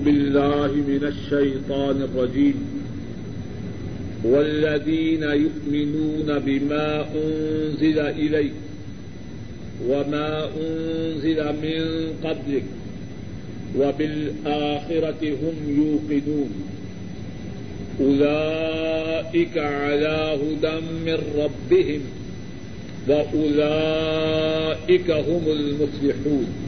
بالله من الشيطان الرجيم. والذين يؤمنون بما أنزل إليك وما أنزل من قبلك وبالآخرة هم يوقنون. أولئك على هدى من ربهم وأولئك هم المفلحون.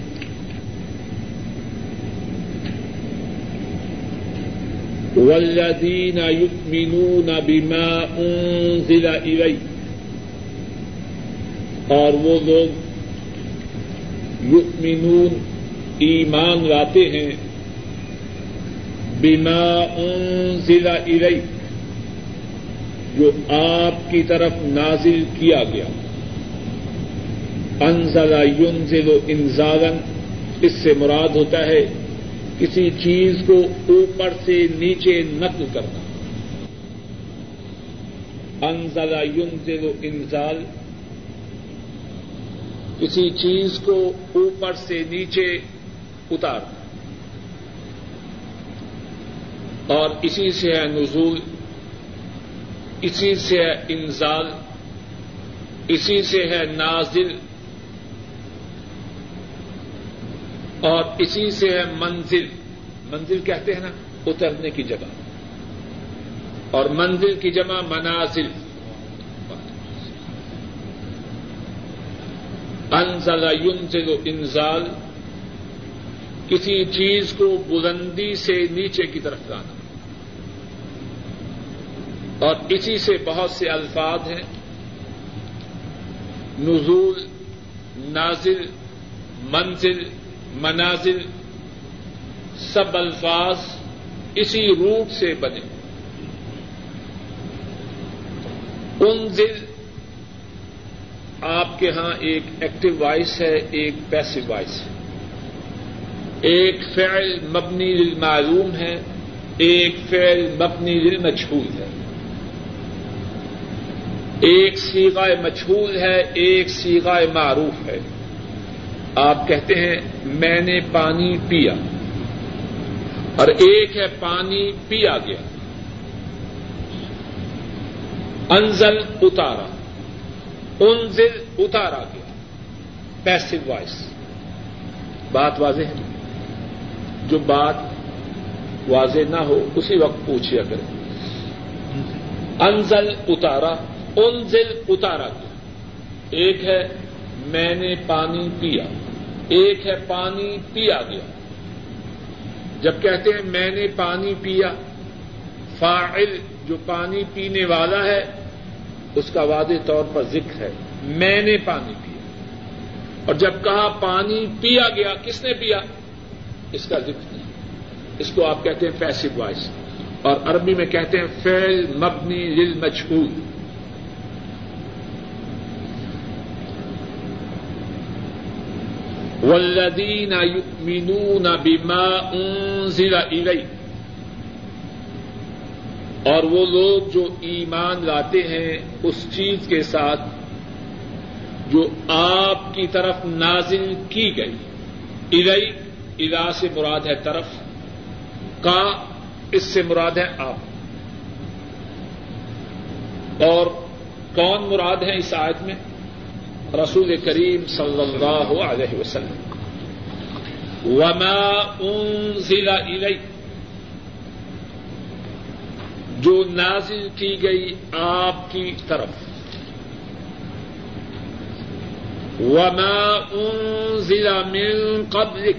والذين يؤمنون بما أنزل إليك اور وہ لوگ یؤمنون ایمان لاتے ہیں بما انزل الیک جو آپ کی طرف نازل کیا گیا۔ انزل ینزل انزالا، اس سے مراد ہوتا ہے کسی چیز کو اوپر سے نیچے نقل کرنا۔ انزل ینزل انزال۔ کسی چیز کو اوپر سے نیچے اتارنا اور اسی سے ہے نزول، اسی سے ہے انزال، اسی سے ہے نازل۔ اور اسی سے منزل۔ منزل کہتے ہیں نا، اترنے کی جگہ۔ اور منزل کی جمع منازل۔ انزل ینزل انزال۔ کسی چیز کو بلندی سے نیچے کی طرف لانا۔ اور اسی سے بہت سے الفاظ ہیں۔ نزول، نازل، منزل۔ منازل سب الفاظ اسی روٹ سے بنے۔ انزل، آپ کے ہاں ایک ایکٹیو وائس ہے، ایک پیسو وائس ہے۔ ایک فعل مبنی للمعلوم ہے، ایک فعل مبنی للمجھول ہے۔ ایک سیغہ مجھول ہے، ایک سیغہ معروف ہے۔ آپ کہتے ہیں، میں نے پانی پیا۔ اور ایک ہے، پانی پیا گیا۔ انزل اتارا۔ انزل اتارا گیا۔ پیسو وائس بات واضح ہے؟ جو بات واضح نہ ہو، اسی وقت پوچھیا کرے انزل اتارا۔ انزل اتارا گیا۔ ایک ہے، میں نے پانی پیا۔ ایک ہے پانی پیا گیا۔ جب کہتے ہیں میں نے پانی پیا، فاعل جو پانی پینے والا ہے، اس کا واضح طور پر ذکر ہے، میں نے پانی پیا۔ اور جب کہا پانی پیا گیا، کس نے پیا؟ اس کا ذکر نہیں۔ اس کو آپ کہتے ہیں پیسو وائس۔ اور عربی میں کہتے ہیں فیل مبنی لل مجھول والذین یؤمنون بما انزل الیک اور وہ لوگ جو ایمان لاتے ہیں اس چیز کے ساتھ جو آپ کی طرف نازل کی گئی۔ ادئی ادا سے مراد ہے طرف، کا، اس سے مراد ہے آپ۔ اور کون مراد ہے اس آیت میں؟ رسول کریم صلی اللہ علیہ وسلم. وما انزل الیک جو نازل کی گئی آپ کی طرف. وما انزل من قبلک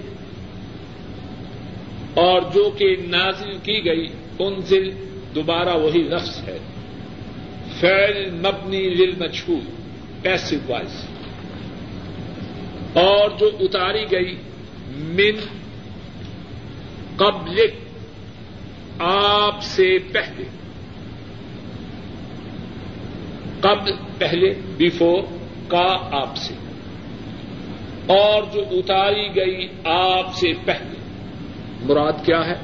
اور جو کہ نازل کی گئی انزل دوبارہ وہی لفظ ہے. فعل مبنی للمجھول پیسو وائز اور جو اتاری گئی من قبلک آپ سے پہلے، قبل، پہلے بیفور کا آپ سے۔ اور جو اتاری گئی آپ سے پہلے، مراد کیا ہے؟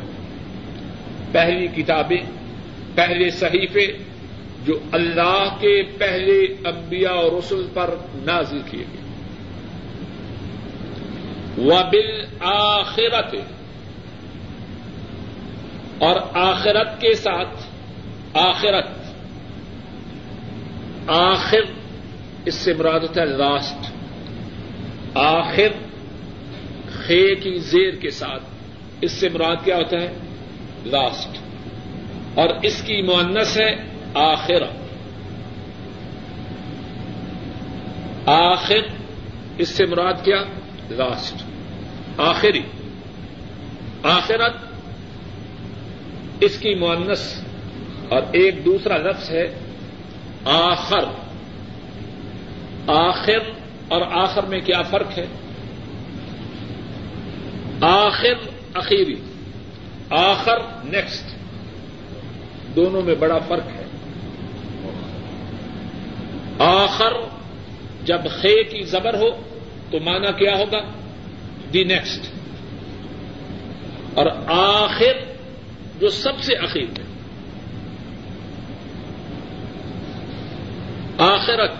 پہلی کتابیں، پہلے صحیفے جو اللہ کے پہلے انبیاء اور رسل پر نازل کیے گئے۔ و بل آخرت اور آخرت کے ساتھ آخرت۔ آخر، اس سے مراد ہوتا ہے لاسٹ آخر خے کی زیر کے ساتھ۔ اس سے مراد کیا ہوتا ہے؟ لاسٹ اور اس کی معنس ہے آخر. آخر. اس سے مراد کیا؟ لاسٹ آخری. آخرت. اس کی معنس اور ایک دوسرا لفظ ہے آخر. آخر اور آخر میں کیا فرق ہے؟ آخر اخیری. آخر نیکسٹ دونوں میں بڑا فرق ہے. آخر جب خے کی زبر ہو تو مانا کیا ہوگا؟ The next. اور آخر جو سب سے اخیر ہے۔ آخرت،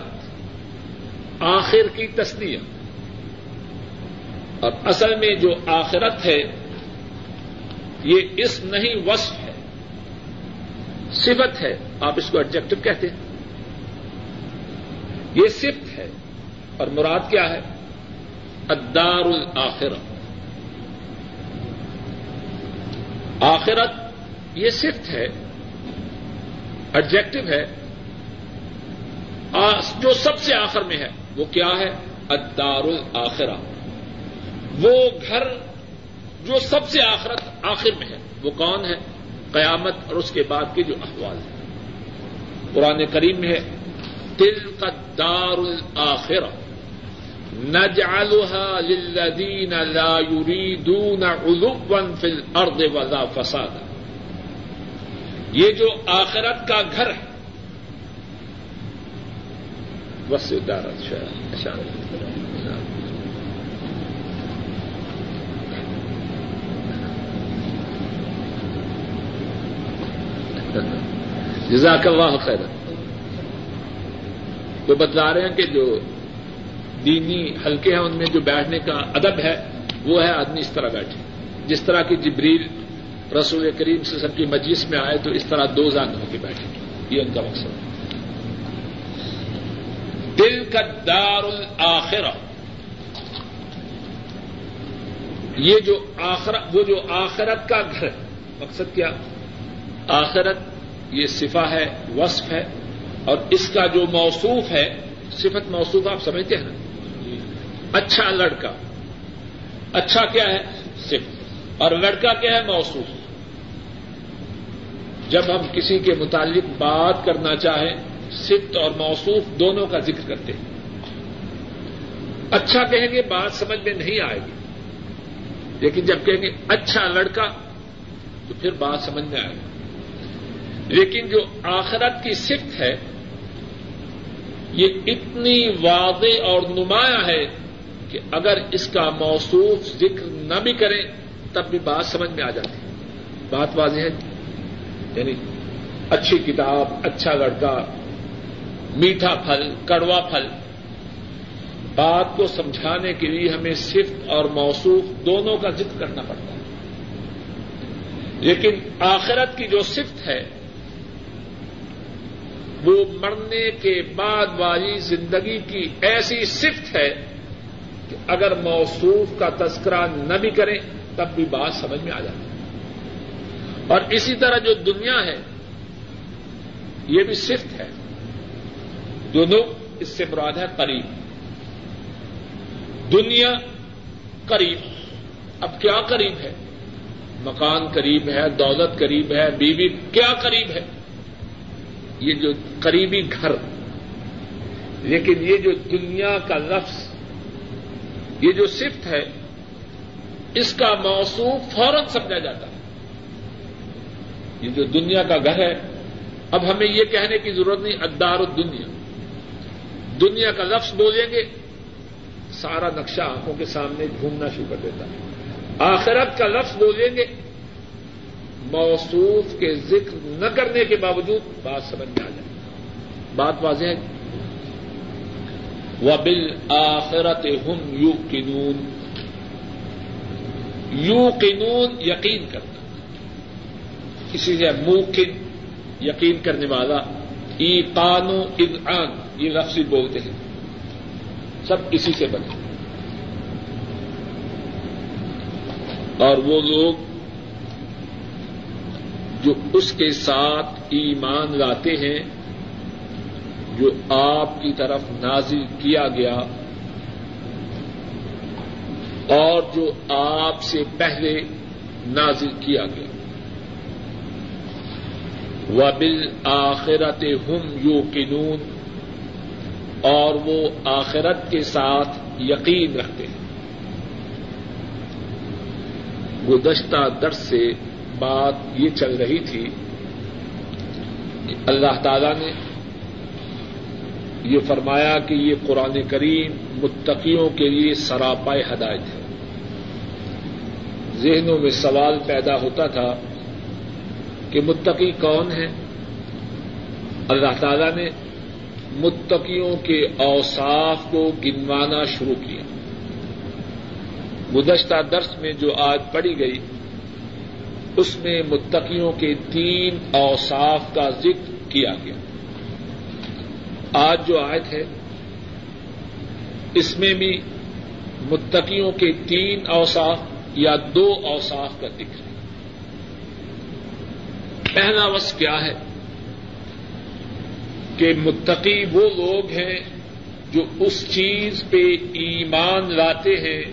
آخر کی تصدیق اور اصل میں جو آخرت ہے، یہ اس نہیں وصف ہے، صفت ہے۔ آپ اس کو ایڈجیکٹو کہتے ہیں۔ یہ صفت ہے۔ اور مراد کیا ہے؟ ادار الآخر آخرت یہ صفت ہے ایڈجیکٹو ہے۔ جو سب سے آخر میں ہے، وہ کیا ہے؟ ادار الآخرہ وہ گھر جو سب سے آخرت، آخر میں ہے، وہ کون ہے؟ قیامت اور اس کے بعد کے جو احوال ہیں۔ قرآن کریم میں ہے دل کا دار الآخر نجعلها للذین لا يريدون علوا في الارض ولا فسادا۔ یہ جو آخرت کا گھر ہے۔ بس دار اچھا جزاک اللہ خیر وہ بتلا رہے ہیں کہ جو دینی حلقے ہیں ان میں جو بیٹھنے کا ادب ہے، وہ ہے آدمی اس طرح بیٹھے۔ جس طرح کی جبریل رسول کریم سے سب کی مجلس میں آئے تو اس طرح دو زان ہو کے بیٹھے۔ یہ ان کا مقصد ہے۔ دل کا دار الآخرہ یہ جو آخرت وہ جو آخرت کا گھر مقصد کیا؟ آخرت یہ صفا ہے، وصف ہے۔ اور اس کا جو موصوف ہے صفت موصوف آپ سمجھتے ہیں نا؟ اچھا لڑکا۔ اچھا کیا ہے؟ صفت۔ اور لڑکا کیا ہے؟ موصوف۔ جب ہم کسی کے متعلق بات کرنا چاہیں صفت اور موصوف دونوں کا ذکر کرتے ہیں۔ اچھا کہیں گے بات سمجھ میں نہیں آئے گی۔ لیکن جب کہیں گے اچھا لڑکا تو پھر بات سمجھ میں آئے گی۔ لیکن جو آخرت کی صفت ہے یہ اتنی واضح اور نمایاں ہے کہ اگر اس کا موصوف ذکر نہ بھی کریں، تب بھی بات سمجھ میں آ جاتی ہے۔ بات واضح ہے؟ یعنی اچھی کتاب اچھا لڑکا، میٹھا پھل، کڑوا پھل۔ بات کو سمجھانے کے لیے ہمیں صفت اور موصوف دونوں کا ذکر کرنا پڑتا ہے۔ لیکن آخرت کی جو صفت ہے وہ مرنے کے بعد والی زندگی کی ایسی صفت ہے کہ اگر موصوف کا تذکرہ نہ بھی کریں تب بھی بات سمجھ میں آ جاتی ہے۔ اور اسی طرح جو دنیا ہے، یہ بھی صفت ہے۔ دونوں اس سے مراد ہے قریب۔ دنیا قریب۔ اب کیا قریب ہے؟ مکان قریب ہے، دولت قریب ہے، بیوی کیا قریب ہے؟ یہ جو قریبی گھر، لیکن یہ جو دنیا کا لفظ، یہ جو صفت ہے، اس کا موصوف فوراً سمجھا جاتا ہے۔ یہ جو دنیا کا گھر ہے، اب ہمیں یہ کہنے کی ضرورت نہیں ادار الدنیا۔ دنیا کا لفظ بولیں گے، سارا نقشہ آنکھوں کے سامنے گھومنا شروع کر دیتا ہے۔ آخرت کا لفظ بولیں گے موصوف کے ذکر نہ کرنے کے باوجود بات سمجھ میں آ جائے۔ بات واضح ہے؟ وہ بل آخرت ہم یو کنون یو کنون یقین کرنا۔ کسی سے موکن یقین کرنے والا ای قانو ادعان یہ لفظ بولتے ہیں۔ سب اسی سے بنے۔ اور وہ لوگ جو اس کے ساتھ ایمان لاتے ہیں، جو آپ کی طرف نازل کیا گیا، اور جو آپ سے پہلے نازل کیا گیا۔ وہ بل آخرت ہم یو کنون اور وہ آخرت کے ساتھ یقین رکھتے ہیں۔ گزشتہ درس سے بات یہ چل رہی تھی کہ اللہ تعالی نے یہ فرمایا کہ یہ قرآن کریم متقیوں کے لیے سراپائے ہدایت ہے۔ ذہنوں میں سوال پیدا ہوتا تھا کہ متقی کون ہے اللہ تعالی نے متقیوں کے اوصاف کو گنوانا شروع کیا۔ گزشتہ درس میں جو آج پڑی گئی اس میں متقیوں کے تین اوصاف کا ذکر کیا گیا۔ آج جو آیت ہے، اس میں بھی متقیوں کے تین اوصاف یا دو اوصاف کا ذکر ہے۔ پہلا وصف کیا ہے؟ کہ متقی وہ لوگ ہیں جو اس چیز پہ ایمان لاتے ہیں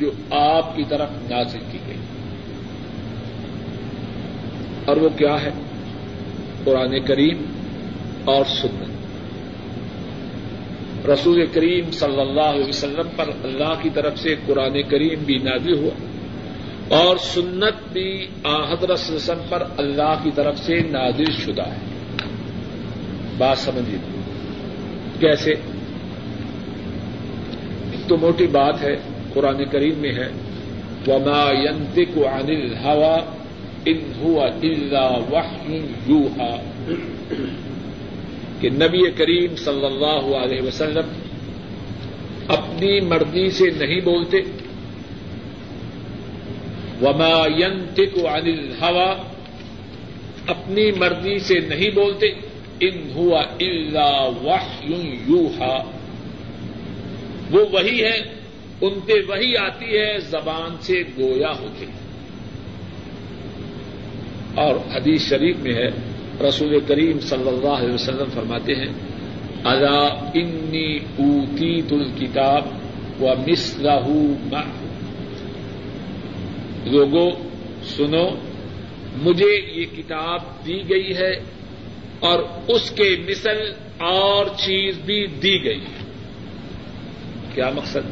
جو آپ کی طرف نازل کی گئی اور وہ کیا ہے؟ قرآن کریم اور سنت۔ رسول کریم صلی اللہ علیہ وسلم پر اللہ کی طرف سے قرآن کریم بھی نازل ہوا اور سنت بھی حضرت وسلم پر اللہ کی طرف سے نازل شدہ ہے۔ بات سمجھیے۔ کیسے؟ تو موٹی بات ہے، قرآن کریم میں ہے، وما ينطق عن الهوى ان هو الا وحي يوحى کہ نبی کریم صلی اللہ علیہ وسلم اپنی مرضی سے نہیں بولتے۔ وما ينطق عن الهوى اپنی مرضی سے نہیں بولتے۔ ان ہوا الا وحی یوحا وہ وہی ہے ان پہ وہی آتی ہے، زبان سے گویا ہوتے اور حدیث شریف میں ہے، رسول کریم صلی اللہ علیہ وسلم فرماتے ہیں ادا انی اوتی تل کتاب و مس لوگوں سنو، مجھے یہ کتاب دی گئی ہے اور اس کے مثل اور چیز بھی دی گئی ہے۔ کیا مقصد؟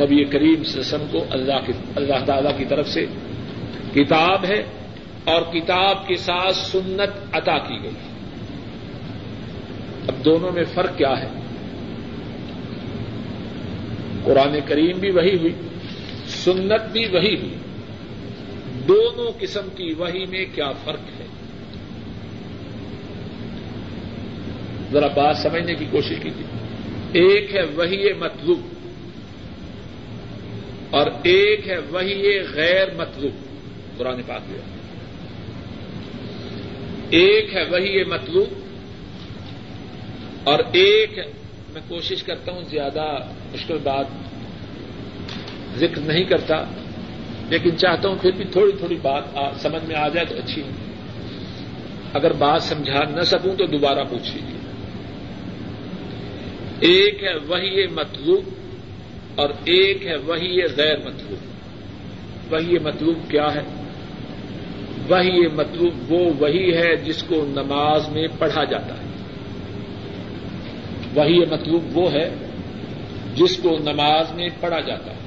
نبی کریم سسم کو اللہ اللہ تعالی کی طرف سے کتاب ہے اور کتاب کے ساتھ سنت عطا کی گئی۔ اب دونوں میں فرق کیا ہے؟ قرآن کریم بھی وہی ہوئی، سنت بھی وہی ہوئی۔ دونوں قسم کی وہی میں کیا فرق ہے؟ ذرا بات سمجھنے کی کوشش کیجیے۔ ایک ہے وہی مطلوب اور ایک ہے وہی غیر مطلوب۔ قرآن پاک میں ایک ہے وہی مطلوب اور ایک میں کوشش کرتا ہوں زیادہ مشکل بات ذکر نہیں کرتا، لیکن چاہتا ہوں پھر بھی تھوڑی تھوڑی بات سمجھ میں آ جائے تو اچھی اگر بات سمجھا نہ سکوں تو دوبارہ پوچھ لیجیے ایک ہے وہی مطلوب اور ایک ہے وہی غیر مطلوب۔ وہی مطلوب کیا ہے؟ وہی مطلوب وہ وہی ہے جس کو نماز میں پڑھا جاتا ہے۔ وہی مطلوب وہ ہے جس کو نماز میں پڑھا جاتا ہے۔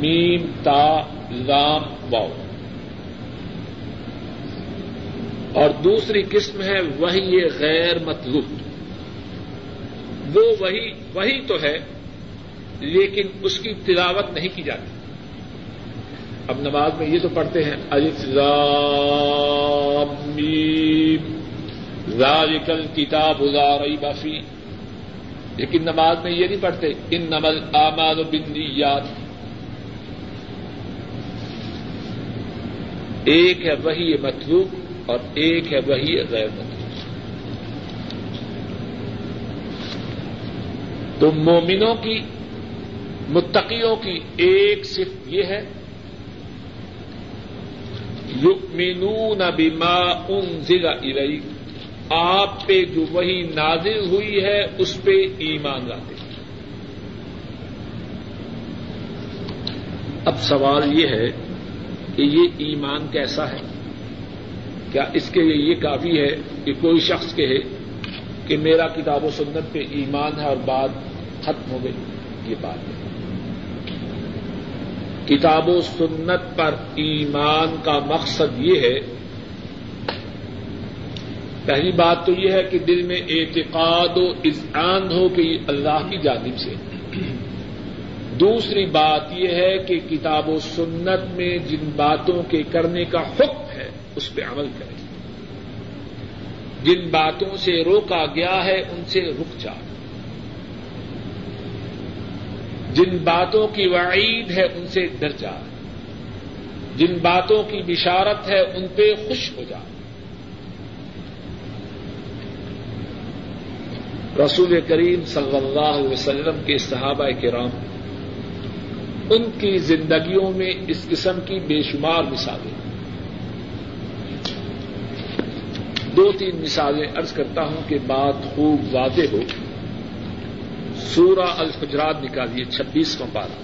میم، تا، لام واؤ اور دوسری قسم ہے وہی غیر مطلوب۔ وہ وہی وہی تو ہے لیکن اس کی تلاوت نہیں کی جاتی۔ اب نماز میں یہ تو پڑھتے ہیں ذالکل کتاب ازار بافی لیکن نماز میں یہ نہیں پڑھتے ان نمل آماد و بندی یاد ایک ہے وہی مطلوب اور ایک ہے وہی غیر مطلوب۔ تو مومنوں کی، متقیوں کی ایک صرف یہ ہے یؤمنون بما انزل الیک۔ آپ پہ جو وہی نازل ہوئی ہے، اس پہ ایمان لاتے اب سوال یہ ہے کہ یہ ایمان کیسا ہے؟ کیا اس کے لیے یہ کافی ہے کہ کوئی شخص کہے کہ میرا کتاب و سنت پہ ایمان ہے اور بات ختم ہو گئی؟ یہ بات ہے کتاب و سنت پر ایمان کا مقصد یہ ہے، پہلی بات تو یہ ہے کہ دل میں اعتقاد و اذعان ہو کہ یہ اللہ کی جانب سے۔ دوسری بات یہ ہے کہ کتاب و سنت میں جن باتوں کے کرنے کا حکم ہے، اس پہ عمل کریں۔ جن باتوں سے روکا گیا ہے، ان سے رک جائے جن باتوں کی وعید ہے ان سے ڈر جا۔ جن باتوں کی بشارت ہے ان پہ خوش ہو جا۔ رسول کریم صلی اللہ علیہ وسلم کے صحابہ کرام، ان کی زندگیوں میں اس قسم کی بے شمار مثالیں۔ دو تین مثالیں ارض کرتا ہوں کہ بات خوب واضح ہو۔ سورہ الفجرات نکالیے چھبیس کو پارا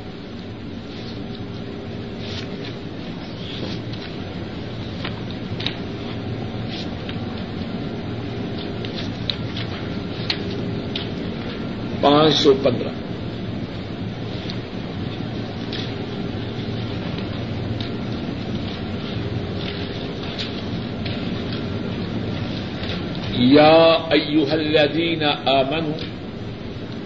پانچ سو پندرہ۔ یا ایوہ الذین آمنوا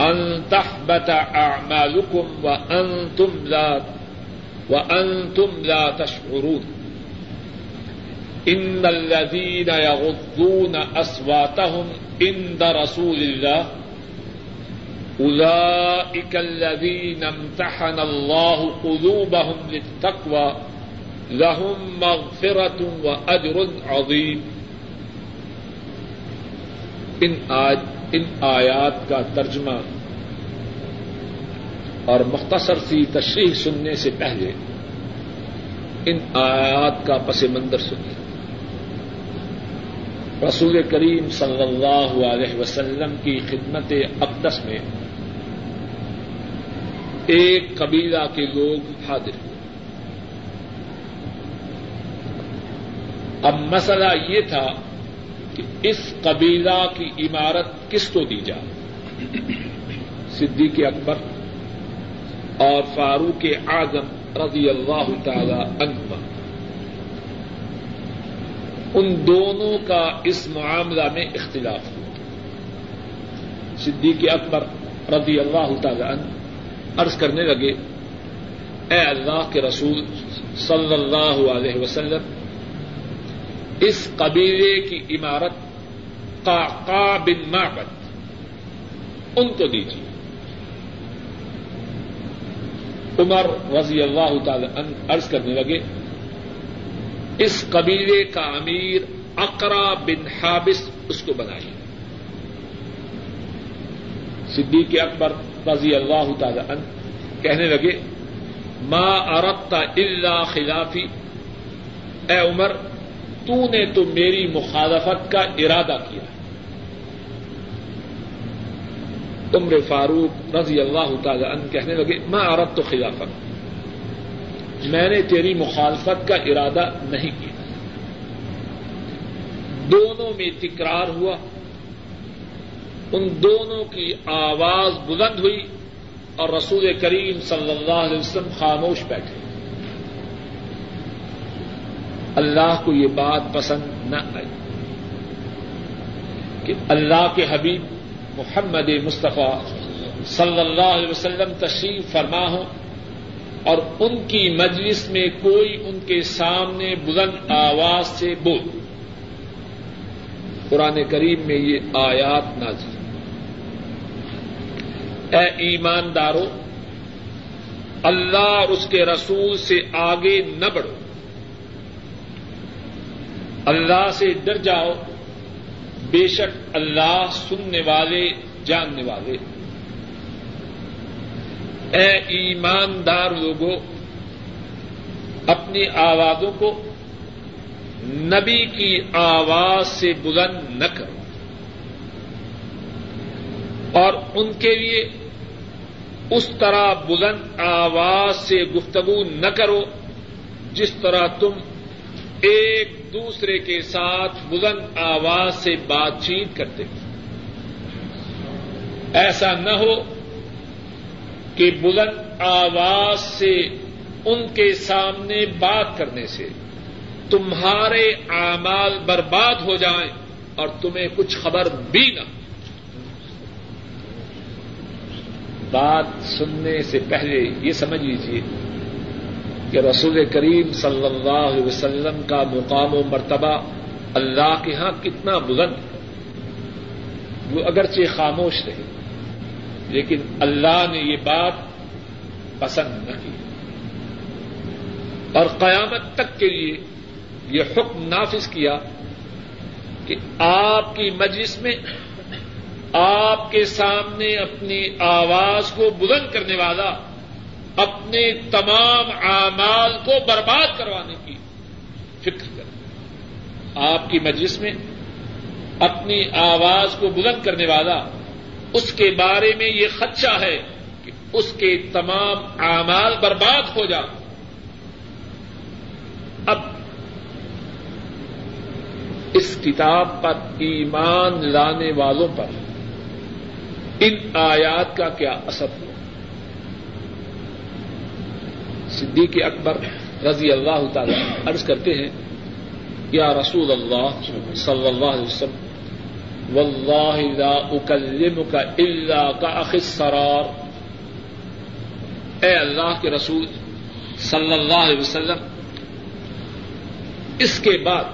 ان تحبط اعمالكم وانتم لا وانتم لا تشعرون. ان الذين يغضون اصواتهم عند رسول الله اولئك الذين امتحن الله قلوبهم للتقوى لهم مغفرة واجر عظيم. ان آج ان آیات کا ترجمہ اور مختصر سی تشریح سننے سے پہلے ان آیات کا پس منظر سنیے رسول کریم صلی اللہ علیہ وسلم کی خدمت اقدس میں ایک قبیلہ کے لوگ حاضر ہوئے۔ اب مسئلہ یہ تھا کہ اس قبیلہ کی عمارت کس کو دی جائے؟ صدیق اکبر اور فاروق اعظم رضی اللہ تعالی عنہما۔ ان دونوں کا اس معاملہ میں اختلاف ہوا۔ صدیق اکبر رضی اللہ تعالی عنہ عرض کرنے لگے، اے اللہ کے رسول صلی اللہ علیہ وسلم اس قبیلے کی عمارت کا بن معبد۔ ان کو دیجیے۔ عمر رضی اللہ تعالی عرض کرنے لگے، اس قبیلے کا امیر اقرا بن حابس اس کو بنائیے۔ صدیق اکبر رضی اللہ تعالی عنہ کہنے لگے، ما ارتا اللہ خلافی۔ اے عمر تو نے تو میری مخالفت کا ارادہ کیا۔ عمر فاروق رضی اللہ تعالی عنہ کہنے لگے میں عرب تو خلافت میں نے تیری مخالفت کا ارادہ نہیں کیا۔ دونوں میں تکرار ہوا۔ ان دونوں کی آواز بلند ہوئی اور رسول کریم صلی اللہ علیہ وسلم خاموش بیٹھے۔ اللہ کو یہ بات پسند نہ آئی۔ کہ اللہ کے حبیب محمد مصطفیٰ صلی اللہ علیہ وسلم تشریف فرما ہو اور ان کی مجلس میں کوئی ان کے سامنے بلند آواز سے بول۔ قرآن کریم میں یہ آیات نازل۔ اے ایماندارو اللہ اور اس کے رسول سے آگے نہ بڑھو۔ اللہ سے ڈر جاؤ، بے شک اللہ سننے والے، جاننے والے۔ اے ایماندار لوگوں اپنی آوازوں کو نبی کی آواز سے بلند نہ کرو۔ اور ان کے لیے اس طرح بلند آواز سے گفتگو نہ کرو جس طرح تم ایک دوسرے کے ساتھ بلند آواز سے بات چیت کرتے ایسا نہ ہو کہ بلند آواز سے ان کے سامنے بات کرنے سے تمہارے اعمال برباد ہو جائیں اور تمہیں کچھ خبر بھی نہ بات سننے سے پہلے یہ سمجھ لیجیے کہ رسول کریم صلی اللہ علیہ وسلم کا مقام و مرتبہ اللہ کے ہاں کتنا بلند ہے۔ وہ اگرچہ خاموش رہے، لیکن اللہ نے یہ بات پسند نہ کی۔ اور قیامت تک کے لیے یہ حکم نافذ کیا کہ آپ کی مجلس میں آپ کے سامنے اپنی آواز کو بلند کرنے والا اپنے تمام اعمال کو برباد کروانے کی فکر کرے آپ کی مجلس میں اپنی آواز کو بلند کرنے والا اس کے بارے میں یہ خدشہ ہے کہ اس کے تمام اعمال برباد ہو جائیں۔ اب اس کتاب پر ایمان لانے والوں پر ان آیات کا کیا اثر ہوا صدیق اکبر رضی اللہ تعالی عرض کرتے ہیں، یا رسول اللہ صلی اللہ علیہ وسلم، واللہ لا اکلمک الا کا سرار اے اللہ کے رسول صلی اللہ علیہ وسلم، اس کے بعد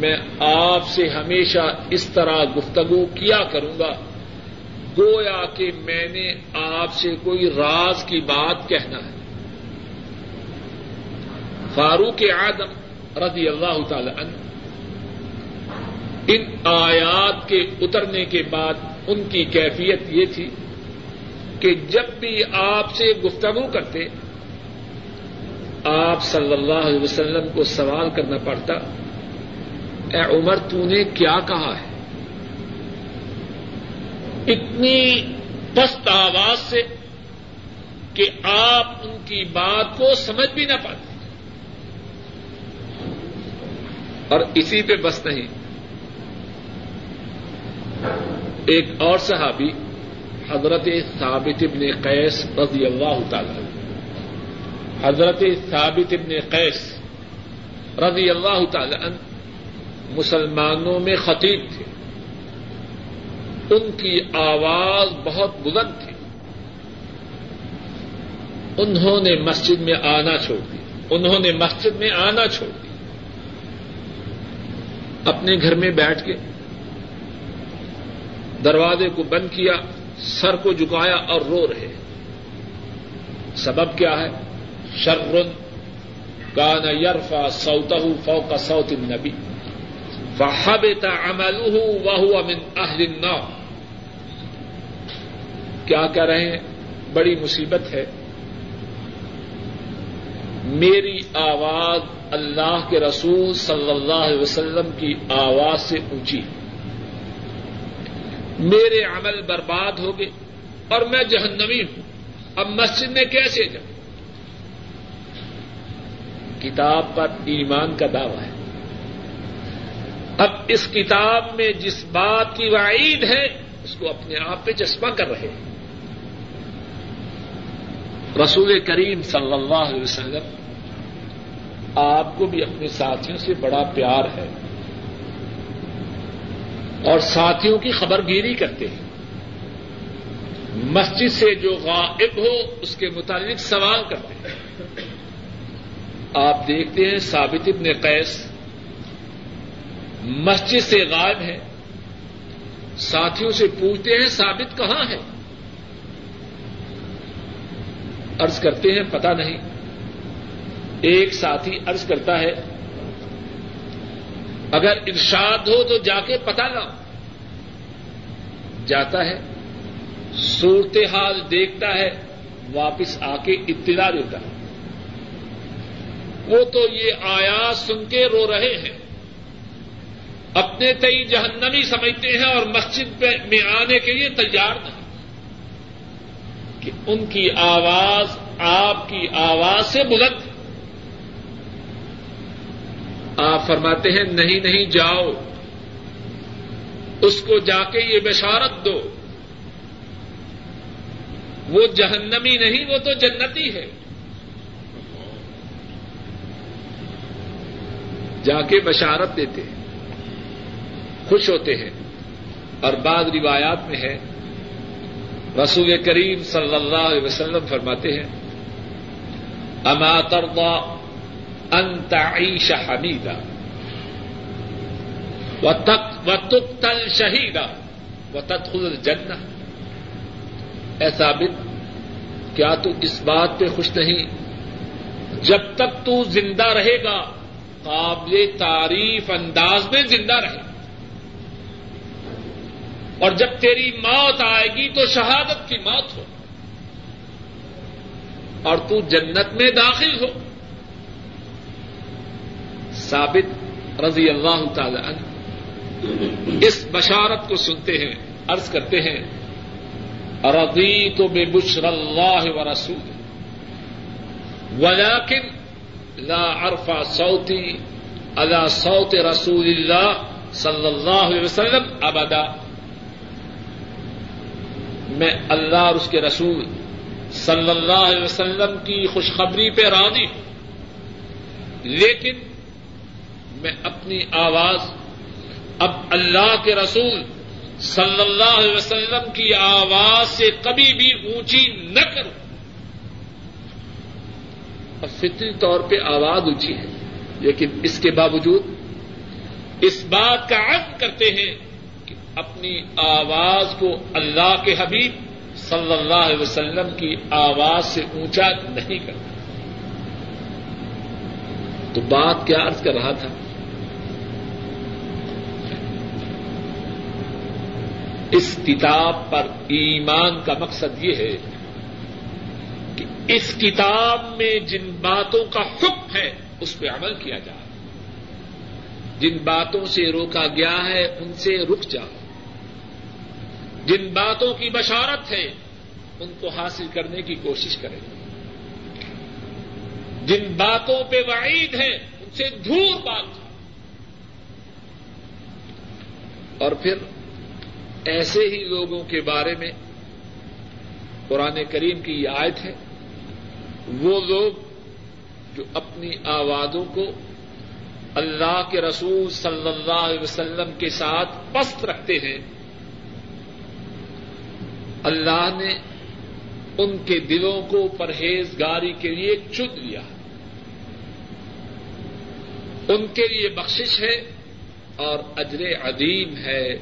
میں آپ سے ہمیشہ اس طرح گفتگو کیا کروں گا۔ گویا کہ میں نے آپ سے کوئی راز کی بات کہنا ہے۔ فاروق آدم رضی اللہ تعالی عنہ۔ ان آیات کے اترنے کے بعد ان کی کیفیت یہ تھی کہ جب بھی آپ سے گفتگو کرتے، آپ صلی اللہ علیہ وسلم کو سوال کرنا پڑتا، اے عمر، تو نے کیا کہا ہے؟ اتنی پست آواز سے کہ آپ ان کی بات کو سمجھ بھی نہ پاتے۔ اور اسی پہ بس نہیں۔ ایک اور صحابی، حضرت ثابت ابن قیس رضی اللہ تعالی حضرت ثابت ابن قیس رضی اللہ تعالی عنہ مسلمانوں میں خطیب تھے۔ ان کی آواز بہت بلند تھی۔ انہوں نے مسجد میں آنا چھوڑ دی انہوں نے مسجد میں آنا چھوڑ دی اپنے گھر میں بیٹھ کے دروازے کو بند کیا، سر کو جھکایا اور رو رہے۔ سبب کیا ہے؟ شرن کان یرفا سوتہ فوق سوت النبی۔ فحبط عمله وهو من اهل النار۔ کیا کہہ رہے ہیں؟ بڑی مصیبت ہے۔ میری آواز اللہ کے رسول صلی اللہ علیہ وسلم کی آواز سے اونچی میرے عمل برباد ہو گئے اور میں جہنمی ہوں۔ اب مسجد میں کیسے جاؤں؟ کتاب پر ایمان کا دعوی ہے۔ اب اس کتاب میں جس بات کی وعید ہے، اس کو اپنے آپ پہ چشمہ کر رہے ہیں۔ رسول کریم صلی اللہ علیہ وسلم آپ کو بھی اپنے ساتھیوں سے بڑا پیار ہے اور ساتھیوں کی خبر گیری کرتے ہیں۔ مسجد سے جو غائب ہو، اس کے متعلق سوال کرتے ہیں۔ آپ دیکھتے ہیں ثابت ابن قیس مسجد سے غائب ہے ساتھیوں سے پوچھتے ہیں ثابت کہاں ہے؟ ارض کرتے ہیں پتا نہیں۔ ایک ساتھی ارض کرتا ہے، اگر ارشاد ہو تو جا کے پتا لاؤ۔ جاتا ہے، صورتحال دیکھتا ہے، واپس آ کے اطلاع دیتا ہے۔ وہ تو یہ آیا سن کے رو رہے ہیں۔ اپنے تئی جہنمی سمجھتے ہیں اور مسجد میں آنے کے لیے تیار نہیں۔ کہ ان کی آواز آپ کی آواز سے بلند۔ آپ فرماتے ہیں، نہیں نہیں، جاؤ۔ اس کو جا کے یہ بشارت دو۔ وہ جہنمی نہیں، وہ تو جنتی ہے۔ جا کے بشارت دیتے ہیں۔ خوش ہوتے ہیں۔ اور بعض روایات میں ہے رسول کریم صلی اللہ علیہ وسلم فرماتے ہیں، اما ترضا ان تعیش حمیدا و تقتل شہیدا و الجنہ اے ثابت، کیا تو اس بات پہ خوش نہیں؟ جب تک تو زندہ رہے گا، قابل تعریف انداز میں زندہ رہے۔ اور جب تیری موت آئے گی تو شہادت کی موت ہو اور تو جنت میں داخل ہو۔ ثابت رضی اللہ تعالی عنہ اس بشارت کو سنتے ہیں، عرض کرتے ہیں رضی تو بے بشر اللہ و رسول ولیکن لا عرفا سوتی اللہ سوت رسول اللہ صلی اللہ علیہ وسلم ابدا۔ میں اللہ اور اس کے رسول صلی اللہ علیہ وسلم کی خوشخبری پہ راضی ہوں۔ لیکن میں اپنی آواز اب اللہ کے رسول صلی اللہ علیہ وسلم کی آواز سے کبھی بھی اونچی نہ کروں۔ اب فطری طور پہ آواز اونچی ہے، لیکن اس کے باوجود اس بات کا عزم کرتے ہیں اپنی آواز کو اللہ کے حبیب صلی اللہ علیہ وسلم کی آواز سے اونچا نہیں کرتا۔ تو بات کیا عرض کر رہا تھا؟ اس کتاب پر ایمان کا مقصد یہ ہے کہ اس کتاب میں جن باتوں کا حکم ہے، اس پہ عمل کیا جائے۔ جن باتوں سے روکا گیا ہے، ان سے رک جاؤ۔ جن باتوں کی بشارت ہے، ان کو حاصل کرنے کی کوشش کریں۔ جن باتوں پہ وعید ہے، ان سے دور بات۔ اور پھر ایسے ہی لوگوں کے بارے میں قرآن کریم کی یہ آیت ہے، وہ لوگ جو اپنی آوازوں کو اللہ کے رسول صلی اللہ علیہ وسلم کے ساتھ پست رکھتے ہیں اللہ نے ان کے دلوں کو پرہیزگاری کے لیے چن لیا۔ ان کے لیے بخشش ہے اور اجر عظیم ہے۔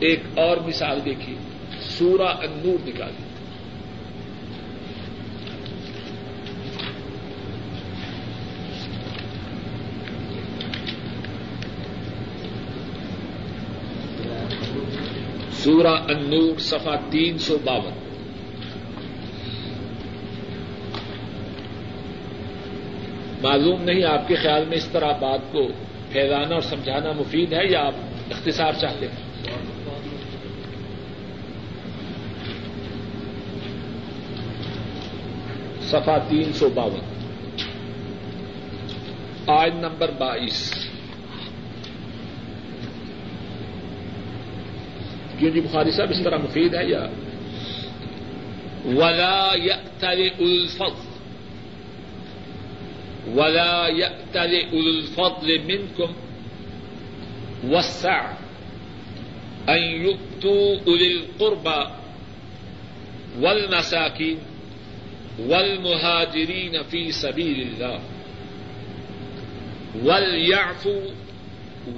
ایک اور مثال دیکھی سورہ انور نکالی۔ سورہ النور صفا تین سو باون۔ معلوم نہیں آپ کے خیال میں اس طرح بات کو پھیلانا اور سمجھانا مفید ہے یا آپ اختصار چاہتے ہیں؟ سفا تین سو باون۔ آج نمبر بائیس۔ کیوں جی بخاری صاحب اس طرح مفید ہے یا؟ ولا الفضل ولا يأتل أولو الفضل منكم والسع أن يؤتوا أولي القربى والمساكين والمهاجرين في سبيل الله وليعفوا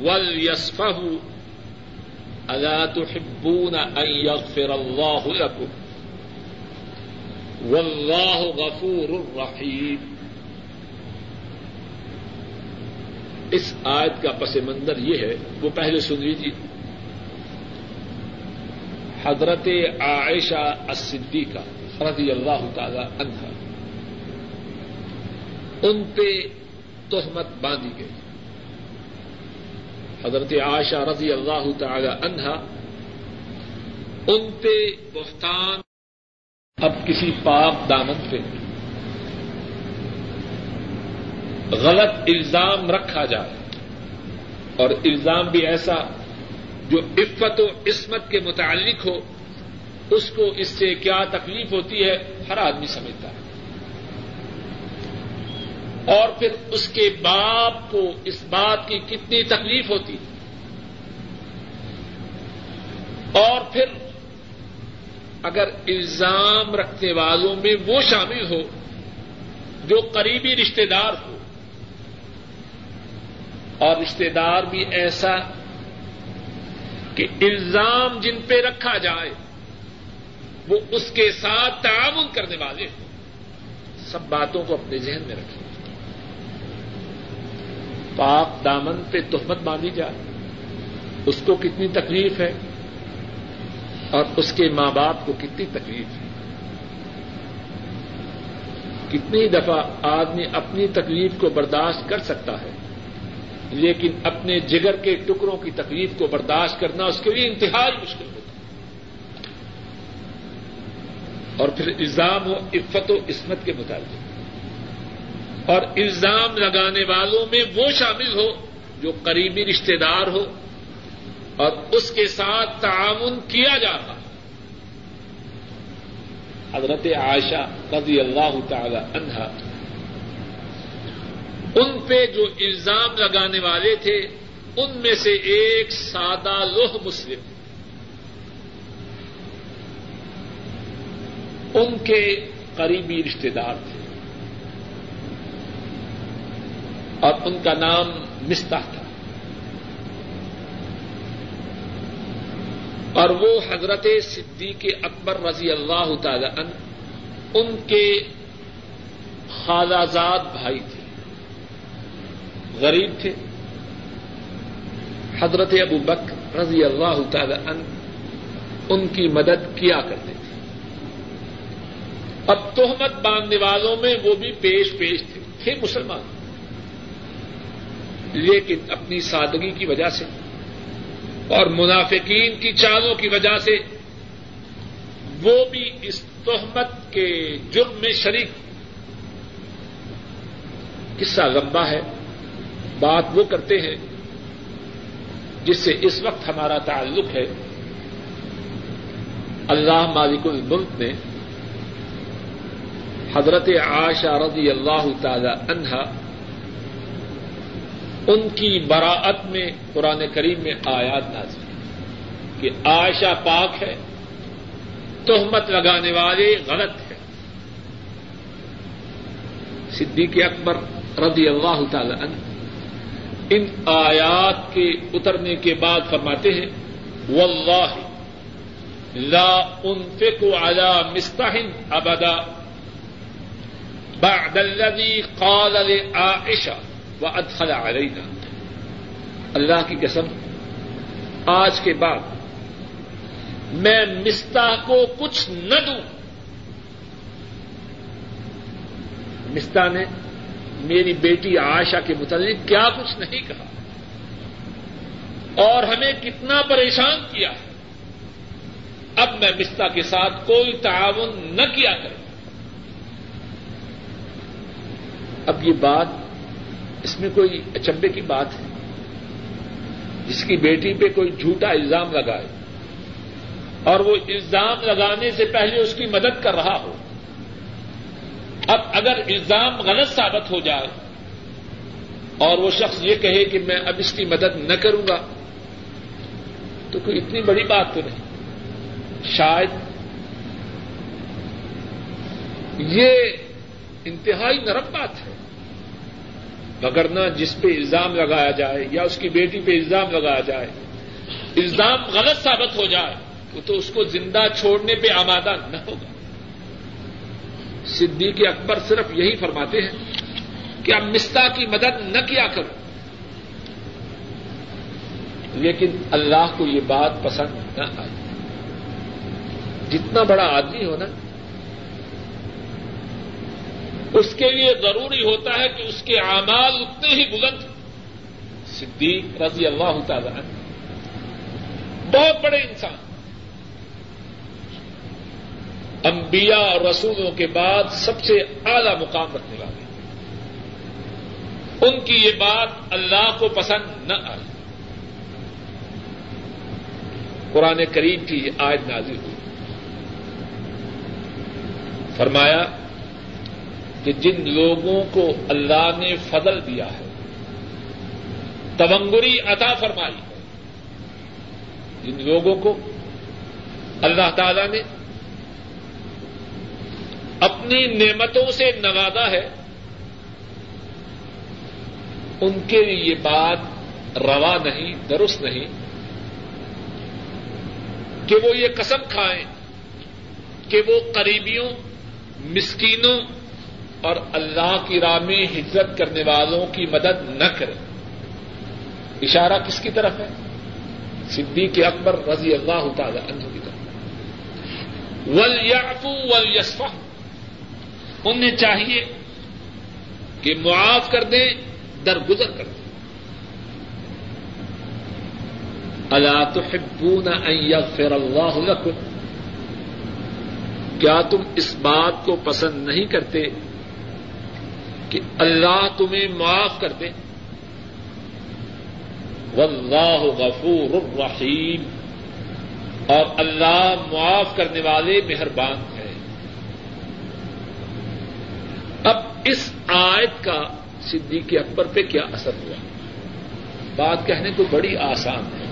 وليصفحوا ألا تحبون أن يغفر الله لكم؟ والله غفور رحيم. اس آیت کا پس منظر یہ ہے، وہ پہلے سن لیجیے حضرت عائشہ الصدیقہ رضی اللہ تعالی عنہا ان پہ تہمت باندھی گئی۔ حضرت عائشہ رضی اللہ تعالی عنہا، ان پہ بہتان اب کسی پاک دامن پہ۔ غلط الزام رکھا جائے۔ اور الزام بھی ایسا جو عفت و عصمت کے متعلق ہو، اس کو اس سے کیا تکلیف ہوتی ہے، ہر آدمی سمجھتا ہے۔ اور پھر اس کے باپ کو اس بات کی کتنی تکلیف ہوتی۔ اور پھر اگر الزام رکھنے والوں میں وہ شامل ہو جو قریبی رشتے دار ہو۔ اور رشتے دار بھی ایسا کہ الزام جن پہ رکھا جائے، وہ اس کے ساتھ تعاون کرنے والے ہوں۔ سب باتوں کو اپنے ذہن میں رکھیں۔ پاپ دامن پہ تہمت باندھی جائے۔ اس کو کتنی تکلیف ہے اور اس کے ماں باپ کو کتنی تکلیف ہے۔ کتنی دفعہ آدمی اپنی تکلیف کو برداشت کر سکتا ہے، لیکن اپنے جگر کے ٹکڑوں کی تکلیف کو برداشت کرنا اس کے لیے انتہائی مشکل ہوتا اور پھر الزام ہو عفت و عصمت کے مطابق اور الزام لگانے والوں میں وہ شامل ہو جو قریبی رشتے دار ہو اور اس کے ساتھ تعاون کیا جاتا حضرت عائشہ رضی اللہ تعالی عنہا ان پہ جو الزام لگانے والے تھے، ان میں سے ایک سادہ لوہ مسلم۔ ان کے قریبی رشتے دار تھے۔ اور ان کا نام مستا تھا۔ اور وہ حضرت صدیق اکبر رضی اللہ تعالی ان کے خالازاد بھائی تھے۔ غریب تھے۔ حضرت ابو بک رضی اللہ تعالی عنہ ان کی مدد کیا کرتے تھے۔ اب تہمت باندھنے والوں میں وہ بھی پیش پیش تھے تھے مسلمان۔ لیکن اپنی سادگی کی وجہ سے اور منافقین کی چالوں کی وجہ سے وہ بھی اس تہمت کے جرم میں شریک۔ قصہ لمبا ہے۔ بات وہ کرتے ہیں جس سے اس وقت ہمارا تعلق ہے۔ اللہ مالک الملک نے حضرت عائشہ رضی اللہ تعالی عنہا ان کی براعت میں قرآن کریم میں آیات نازل کہ عائشہ پاک ہے، تہمت لگانے والے غلط ہیں۔ صدیق اکبر رضی اللہ تعالی عنہ ان آیات کے اترنے کے بعد فرماتے ہیں، واللہ لا انفق على مستح ابدا بعد الذي قال لعائشہ وادخل علينا۔ اللہ کی قسم، آج کے بعد میں مستح کو کچھ نہ دوں۔ مستح نے میری بیٹی آشا کے متعلق کیا کچھ نہیں کہا۔ اور ہمیں کتنا پریشان کیا۔ ہے اب میں مستا کے ساتھ کوئی تعاون نہ کیا کروں۔ اب یہ بات اس میں کوئی اچمبے کی بات ہے؟ جس کی بیٹی پہ کوئی جھوٹا الزام لگائے اور وہ الزام لگانے سے پہلے اس کی مدد کر رہا ہو۔ اب اگر الزام غلط ثابت ہو جائے اور وہ شخص یہ کہے کہ میں اب اس کی مدد نہ کروں گا، تو کوئی اتنی بڑی بات تو نہیں۔ شاید یہ انتہائی نرم بات ہے۔ مگر جس پہ الزام لگایا جائے یا اس کی بیٹی پہ الزام لگایا جائے۔ الزام غلط ثابت ہو جائے تو اس کو زندہ چھوڑنے پہ آمادہ نہ ہوگا۔ صدیق اکبر صرف یہی فرماتے ہیں کہ اب مستا کی مدد نہ کیا کرو۔ لیکن اللہ کو یہ بات پسند نہ آئی۔ جتنا بڑا آدمی ہو نا اس کے لیے ضروری ہوتا ہے کہ اس کے اعمال اتنے ہی بلند صدیق رضی اللہ تعالی بہت بڑے انسان۔ انبیاء اور رسولوں کے بعد سب سے اعلی مقام رکھنے والے۔ ان کی یہ بات اللہ کو پسند نہ آئی۔ قرآن کریم کی یہ آج نازی ہوئی۔ فرمایا کہ جن لوگوں کو اللہ نے فضل دیا ہے تبنگری عطا فرمائی ہے۔ جن لوگوں کو اللہ تعالی نے اپنی نعمتوں سے نوازا ہے، ان کے لیے یہ بات روا نہیں، درست نہیں کہ وہ یہ قسم کھائیں کہ وہ قریبیوں، مسکینوں اور اللہ کی راہ میں ہجرت کرنے والوں کی مدد نہ کرے۔ اشارہ کس کی طرف ہے؟ صدیق اکبر رضی اللہ تعالی عنہ کی طرف۔ ول یافو انہیں چاہیے کہ معاف کر دیں، درگزر کر دیں۔ اللہ تحبون ان یغفر اللہ لکم۔ کیا تم اس بات کو پسند نہیں کرتے؟ کہ اللہ تمہیں معاف کر دے۔ واللہ غفور الرحیم۔ اور اللہ معاف کرنے والے مہربان ہے اب اس آیت کا صدیق اکبر پہ کیا اثر ہوا؟ بات کہنے کو بڑی آسان ہے۔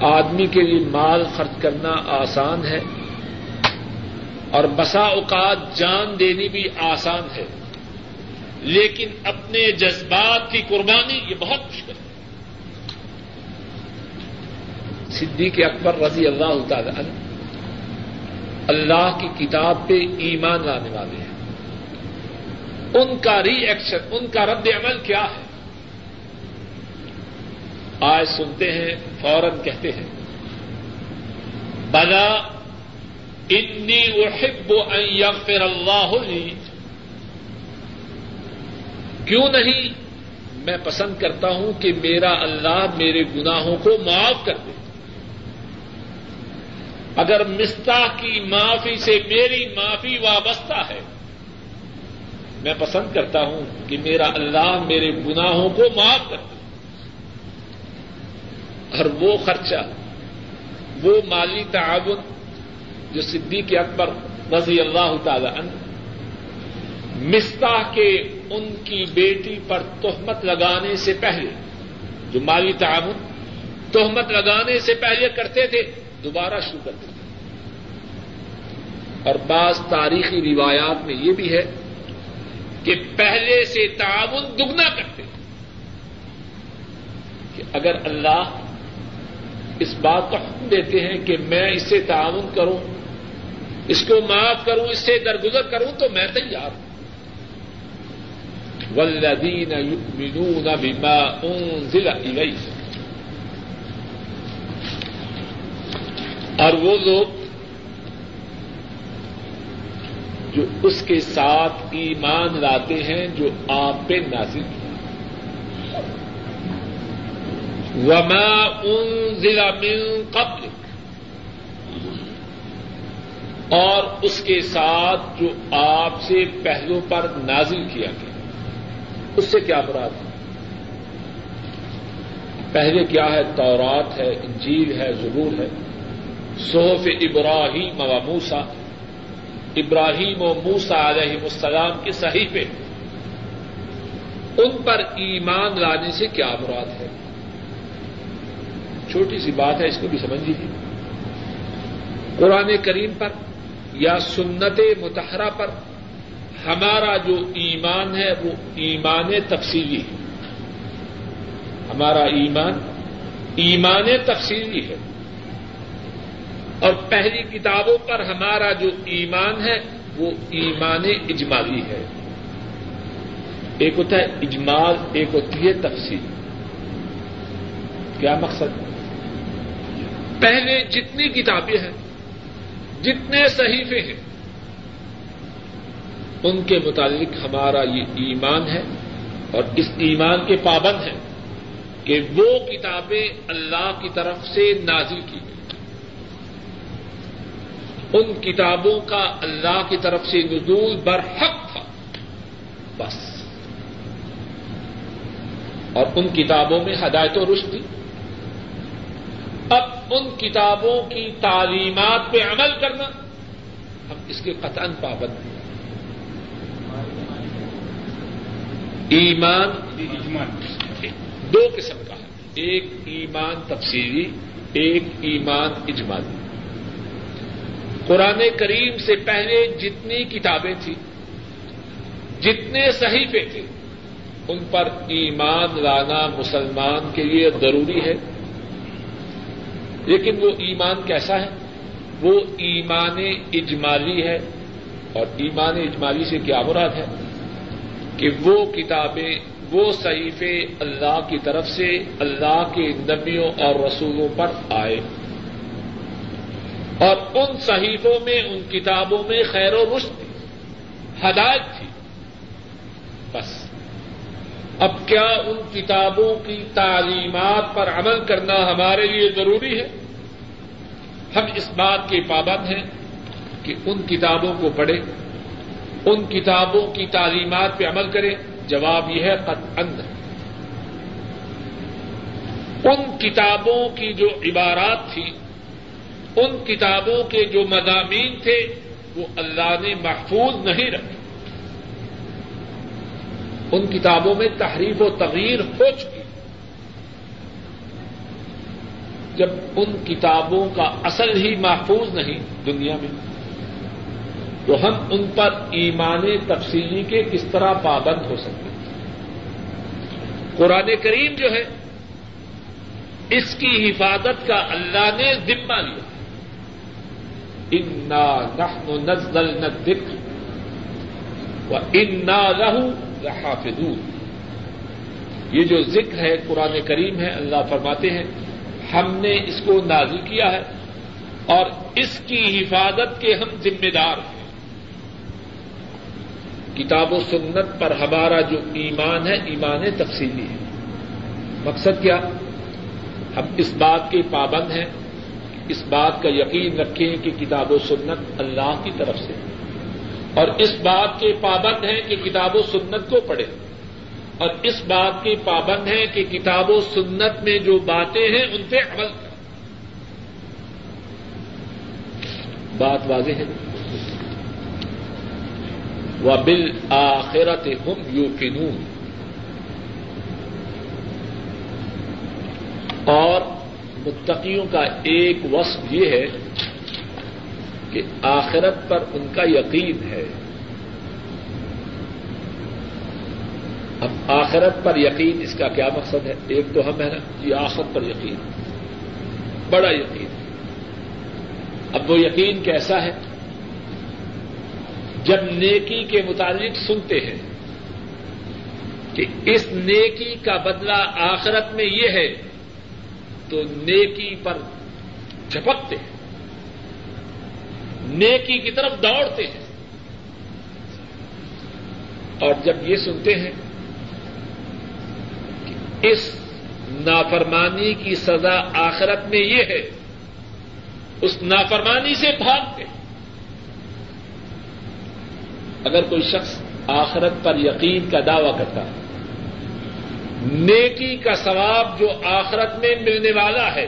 آدمی کے لیے مال خرچ کرنا آسان ہے۔ اور بسا اوقات جان دینی بھی آسان ہے۔ لیکن اپنے جذبات کی قربانی یہ بہت مشکل ہے۔ صدیق اکبر رضی اللہ تعالی عنہ اللہ کی کتاب پہ ایمان لانے والے ہیں۔ ان کا ری ایکشن ان کا رد عمل کیا ہے؟ آج سنتے ہیں، فوراً کہتے ہیں، بلا انی احب ان یغفر اللہ لی کیوں نہیں؟ میں پسند کرتا ہوں کہ میرا اللہ میرے گناہوں کو معاف کر دے۔ اگر مستا کی معافی سے میری معافی وابستہ ہے، میں پسند کرتا ہوں کہ میرا اللہ میرے گناہوں کو معاف کر دے۔ اور وہ خرچہ، وہ مالی تعاون جو صدیق اکبر رضی اللہ تعالی عنہ مستا کے ان کی بیٹی پر تہمت لگانے سے پہلے، جو مالی تعاون، تہمت لگانے سے پہلے کرتے تھے، دوبارہ شروع کرتے تھے۔ اور بعض تاریخی روایات میں یہ بھی ہے کہ پہلے سے تعاون دگنا کرتے کہ اگر اللہ اس بات کا حکم دیتے ہیں کہ میں اسے تعاون کروں اس کو معاف کروں، اس سے درگزر کروں تو میں تیار ہوں۔ ولدین یؤمنون بما انزل الیہ اور وہ لوگ جو اس کے ساتھ ایمان لاتے ہیں جو آپ پہ نازل کیا وما انزل من قبل۔ اور اس کے ساتھ جو آپ سے پہلو پر نازل کیا گیا۔ اس سے کیا مراد؟ ہے پہلے کیا ہے؟ تورات ہے، انجیل ہے ضرور ہے۔ صحف ابراہیم و موسا ابراہیم و موسا علیہ السلام کے صحیفے۔ ان پر ایمان لانے سے کیا مراد ہے؟ چھوٹی سی بات ہے، اس کو بھی سمجھ لیجیے قرآن کریم پر یا سنت متحرہ پر ہمارا جو ایمان ہے وہ ایمان تفصیلی ہے۔ ہمارا ایمان ایمان تفصیلی ہے۔ اور پہلی کتابوں پر ہمارا جو ایمان ہے وہ ایمان اجمالی ہے۔ ایک ہوتا ہے اجمال، ایک ہوتی ہے تفصیل۔ کیا مقصد؟ پہلے جتنی کتابیں ہیں جتنے صحیفے ہیں، ان کے متعلق ہمارا یہ ایمان ہے اور اس ایمان کے پابند ہیں کہ وہ کتابیں اللہ کی طرف سے نازل کی گئی۔ ان کتابوں کا اللہ کی طرف سے نزول برحق تھا، بس۔ اور ان کتابوں میں ہدایت و رشت تھی۔ ان کتابوں کی تعلیمات پہ عمل کرنا ہم اس کے قطن پابند ہیں۔ ایمان دو قسم کا ہے۔ ایک ایمان تفصیلی ایک ایمان اجمالی۔ قرآن کریم سے پہلے جتنی کتابیں تھیں جتنے صحیفے تھے ان پر ایمان لانا مسلمان کے لیے ضروری ہے۔ لیکن وہ ایمان کیسا ہے؟ وہ ایمان اجمالی ہے اور ایمان اجمالی سے کیا مراد ہے؟ کہ وہ کتابیں، وہ صحیفے اللہ کی طرف سے اللہ کے نبیوں اور رسولوں پر آئے۔ اور ان صحیفوں میں، ان کتابوں میں خیر و رشت ہدایت تھی۔ بس۔ اب کیا ان کتابوں کی تعلیمات پر عمل کرنا ہمارے لیے ضروری ہے؟ ہم اس بات کے پابند ہیں کہ ان کتابوں کو پڑھیں، ان کتابوں کی تعلیمات پہ عمل کریں۔ جواب یہ ہے اند۔ ان کتابوں کی جو عبارات تھی ان کتابوں کے جو مضامین تھے، وہ اللہ نے محفوظ نہیں رکھے۔ ان کتابوں میں تحریف و تغیر ہو چکی۔ جب ان کتابوں کا اصل ہی محفوظ نہیں دنیا میں، تو ہم ان پر ایمان تفصیلی کے کس طرح پابند ہو سکتے قرآن کریم جو ہے، اس کی حفاظت کا اللہ نے ذمہ لیا۔ انا نحن نزلنا الذکر و انا لہو لحافظون۔ یہ جو ذکر ہے قرآن کریم ہے، اللہ فرماتے ہیں، ہم نے اس کو نازل کیا ہے اور اس کی حفاظت کے ہم ذمہ دار ہیں۔ کتاب و سنت پر ہمارا جو ایمان ہے، ایمان تفصیلی ہے۔ مقصد کیا؟ ہم اس بات کے پابند ہیں، اس بات کا یقین رکھیں کہ کتاب و سنت اللہ کی طرف سے ہے۔ اور اس بات کے پابند ہیں کہ کتاب و سنت کو پڑھیں۔ اور اس بات کے پابند ہیں کہ کتاب و سنت میں جو باتیں ہیں، ان پہ عمل کریں۔ بات واضح ہے؟ و بل آخرت ہم یو اور متقیوں کا ایک وصف یہ ہے کہ آخرت پر ان کا یقین ہے۔ اب آخرت پر یقین اس کا کیا مقصد ہے؟ ایک تو ہم ہے نا، یہ آخرت پر یقین۔ بڑا یقین۔ اب وہ یقین کیسا ہے؟ جب نیکی کے متعلق سنتے ہیں کہ اس نیکی کا بدلہ آخرت میں یہ ہے، تو نیکی پر جھپکتے ہیں۔ نیکی کی طرف دوڑتے ہیں۔ اور جب یہ سنتے ہیں کہ اس نافرمانی کی سزا آخرت میں یہ ہے، اس نافرمانی سے بھاگتے اگر کوئی شخص آخرت پر یقین کا دعوی کرتا ہے، نیکی کا ثواب جو آخرت میں ملنے والا ہے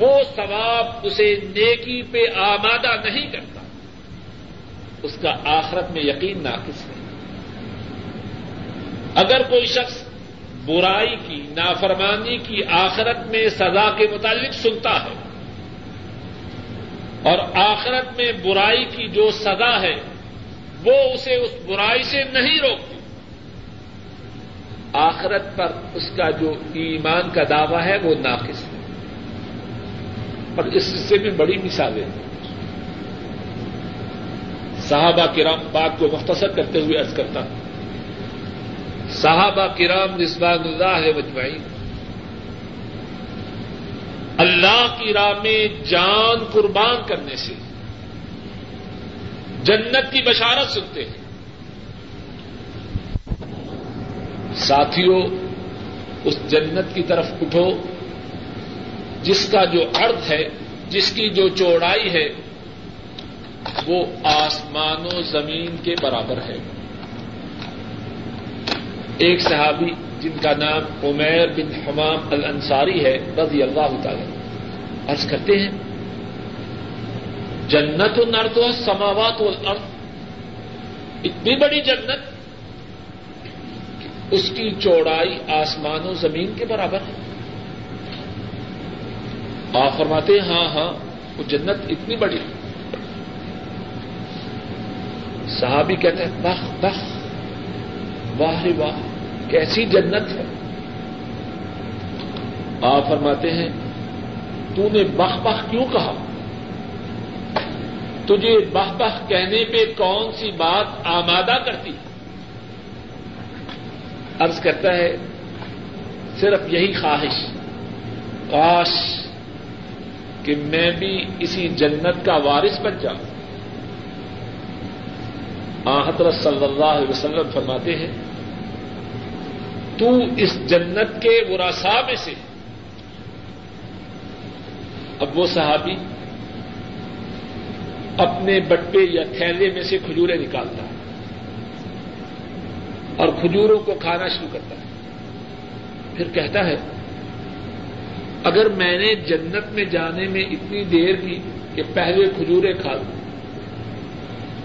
وہ ثواب اسے نیکی پہ آمادہ نہیں کرتا۔ اس کا آخرت میں یقین ناقص ہے۔ اگر کوئی شخص برائی کی، نافرمانی کی آخرت میں سزا کے متعلق سنتا ہے اور آخرت میں برائی کی جو سزا ہے، وہ اسے اس برائی سے نہیں روکتی۔ آخرت پر اس کا جو ایمان کا دعوی ہے، وہ ناقص ہے۔ اور اس سے بھی بڑی مثالیں صحابہ کرام بات کو مختصر کرتے ہوئے ارض کرتا ہوں۔ صحابہ کرام نسبان اللہ مجمعین اللہ کی راہ میں جان قربان کرنے سے، جنت کی بشارت سنتے ہیں۔ ساتھیوں، اس جنت کی طرف اٹھو۔ جس کا جو ارد ہے، جس کی جو چوڑائی ہے، وہ آسمان و زمین کے برابر ہے۔ ایک صحابی جن کا نام عمیر بن حمام الانصاری ہے، رضی اللہ تعالی عرض کرتے ہیں، جنت و نرد و سماوات و اتنی بڑی جنت اس کی چوڑائی آسمان و زمین کے برابر ہے۔ آپ فرماتے ہیں ہاں ہاں وہ جنت اتنی بڑی صحابی کہتے ہیں، بخ بخ، واہ واہ، کیسی جنت ہے۔ آپ فرماتے ہیں، تو نے بخ بخ کیوں کہا؟ تجھے بخ بخ کہنے پہ کون سی بات آمادہ کرتی؟ ارض کرتا ہے، صرف یہی خواہش، کاش کہ میں بھی اسی جنت کا وارث بن جاؤں۔ حضرت صلی اللہ علیہ وسلم فرماتے ہیں، تو اس جنت کے وراسا میں سے، اب وہ صحابی اپنے بٹے یا تھیلے میں سے کھجورے نکالتا ہے اور کھجوروں کو کھانا شروع کرتا ہے۔ پھر کہتا ہے اگر میں نے جنت میں جانے میں اتنی دیر کی کہ پہلے کھجورے کھا لوں،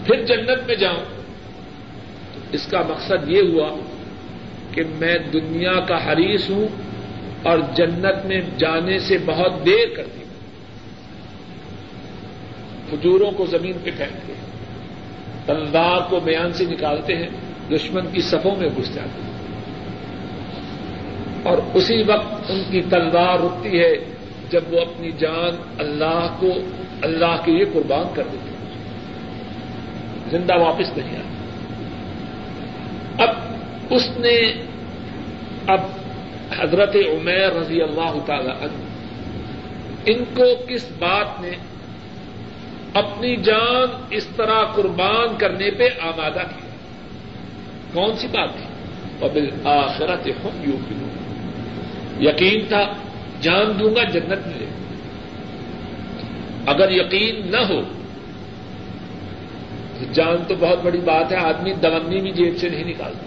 پھر جنت میں جاؤں تو اس کا مقصد یہ ہوا کہ میں دنیا کا حریث ہوں اور جنت میں جانے سے بہت دیر کرتی ہوں۔ کھجوروں کو زمین پہ پھینکتے ہیں تلوار کو بیان سے نکالتے ہیں، دشمن کی صفوں میں گھس جاتے ہیں۔ اور اسی وقت ان کی تلوار رکتی ہے جب وہ اپنی جان اللہ کو، اللہ کے لیے قربان کر دیتے ہیں۔ زندہ واپس نہیں آتی۔ اب اس نے اب حضرت عمیر رضی اللہ تعالی عنہ، ان کو کس بات نے اپنی جان اس طرح قربان کرنے پہ آمادہ کیا؟ کون سی بات تھی؟ قبل آخرت ہم یو یقین تھا، جان دوں گا، جنت ملے اگر یقین نہ ہو، تو جان تو بہت بڑی بات ہے، آدمی دونی بھی جیب سے نہیں نکالتا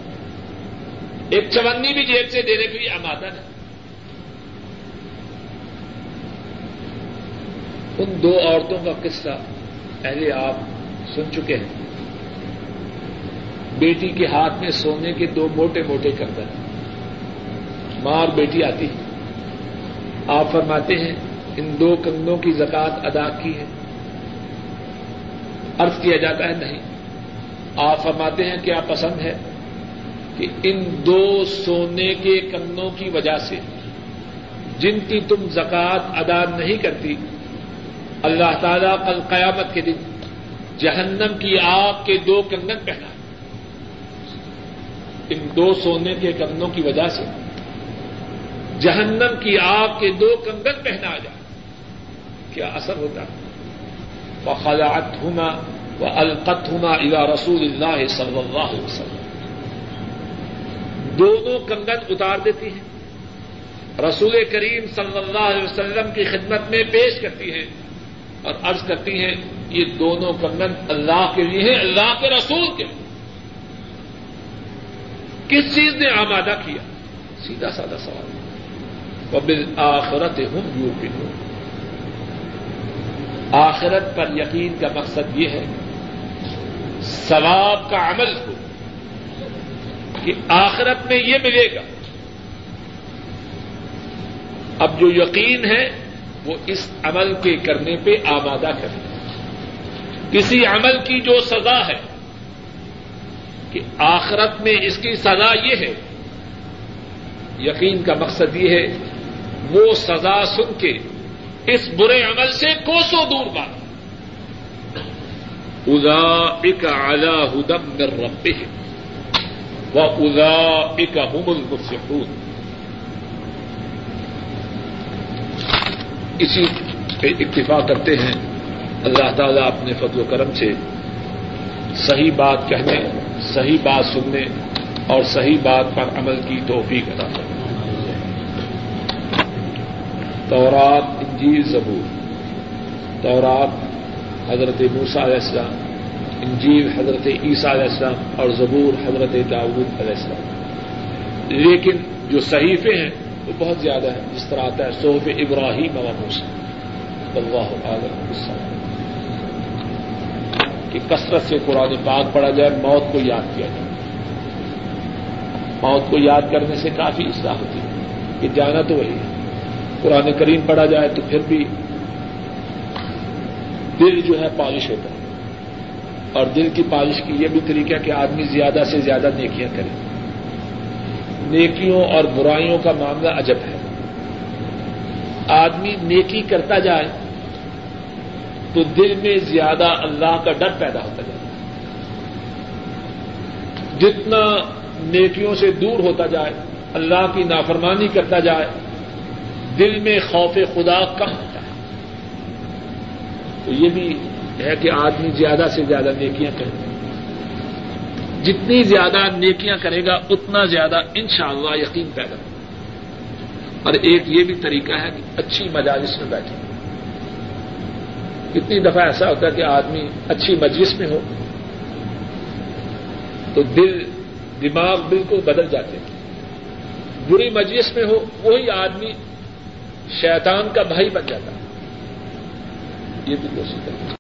ایک چونی بھی جیب سے دینے کے لیے آمادہ نہیں۔ ان دو عورتوں کا قصہ پہلے آپ سن چکے ہیں۔ بیٹی کے ہاتھ میں سونے کے دو موٹے موٹے کردن ماں اور بیٹی آتی ہے۔ آپ فرماتے ہیں، ان دو کنگنوں کی زکات ادا کی ہے۔ ارض کیا جاتا ہے، نہیں۔ آپ فرماتے ہیں، کیا پسند ہے کہ ان دو سونے کے کنوں کی وجہ سے جن کی تم زکات ادا نہیں کرتی، اللہ تعالیٰ کل قیامت کے دن جہنم کی آگ کے دو کنگن پہنا۔ ان دو سونے کے کنوں کی وجہ سے جہنم کی آگ کے دو کنگن پہنا جائے کیا اثر ہوتا؟ وہ خلاط ہونا وہ القت ہونا الا رسول اللہ صلی اللہ علیہ وسلم۔ دونوں کنگن اتار دیتی ہیں۔ رسول کریم صلی اللہ علیہ وسلم کی خدمت میں پیش کرتی ہیں اور عرض کرتی ہیں، یہ دونوں کنگن اللہ کے لیے ہیں، اللہ کے رسول کے لیے۔ کس چیز نے آمادہ کیا؟ سیدھا سادہ سوال۔ وبل آخرت ہوں یو پی آخرت پر یقین کا مقصد یہ ہے، ثواب کا عمل ہو کہ آخرت میں یہ ملے گا۔ اب جو یقین ہے، وہ اس عمل کے کرنے پہ آمادہ کرے۔ کسی عمل کی جو سزا ہے، کہ آخرت میں اس کی سزا یہ ہے۔ یقین کا مقصد یہ ہے وہ سزا سن کے اس برے عمل سے کوسوں دور بات۔ ادا اک اعلی ہدم مر رب و ادا اک حمل مسفود اسی پہ اتفاق کرتے ہیں۔ اللہ تعالیٰ اپنے فضل و کرم سے صحیح بات کہنے، صحیح بات سننے اور صحیح بات پر عمل کی توفیق ادا کریں تورات انجیل زبور، تورات حضرت موسا علیہ السلام، انجیل حضرت عیسیٰ علیہ السلام اور زبور حضرت داود علیہ السلام۔ لیکن جو صحیفے ہیں وہ بہت زیادہ ہیں، جس طرح آتا ہے صحف ابراہیم و موسا اللہ علیہ کہ کثرت سے قرآن پاک پڑھا جائے، موت کو یاد کیا جائے۔ موت کو یاد کرنے سے کافی اصلاح ہوتی ہے۔ کہ جانا تو وہی ہے۔ قرآن کریم پڑھا جائے تو پھر بھی دل جو ہے پالش ہوتا ہے۔ اور دل کی پالش کی یہ بھی طریقہ کہ آدمی زیادہ سے زیادہ نیکیاں کرے۔ نیکیوں اور برائیوں کا معاملہ عجب ہے۔ آدمی نیکی کرتا جائے تو دل میں زیادہ اللہ کا ڈر پیدا ہوتا جائے۔ جتنا نیکیوں سے دور ہوتا جائے، اللہ کی نافرمانی کرتا جائے دل میں خوف خدا کم ہوتا ہے۔ تو یہ بھی ہے کہ آدمی زیادہ سے زیادہ نیکیاں کرے۔ جتنی زیادہ نیکیاں کرے گا، اتنا زیادہ انشاءاللہ یقین پیدا ہوگا۔ اور ایک یہ بھی طریقہ ہے کہ اچھی مجالس میں بیٹھے۔ کتنی دفعہ ایسا ہوتا ہے کہ آدمی اچھی مجلس میں ہو تو دل، دماغ بالکل بدل جاتے ہیں۔ بری مجلس میں ہو، وہی آدمی شیطان کا بھائی بن جاتا ہے۔ یہ بھی کوشش کریں۔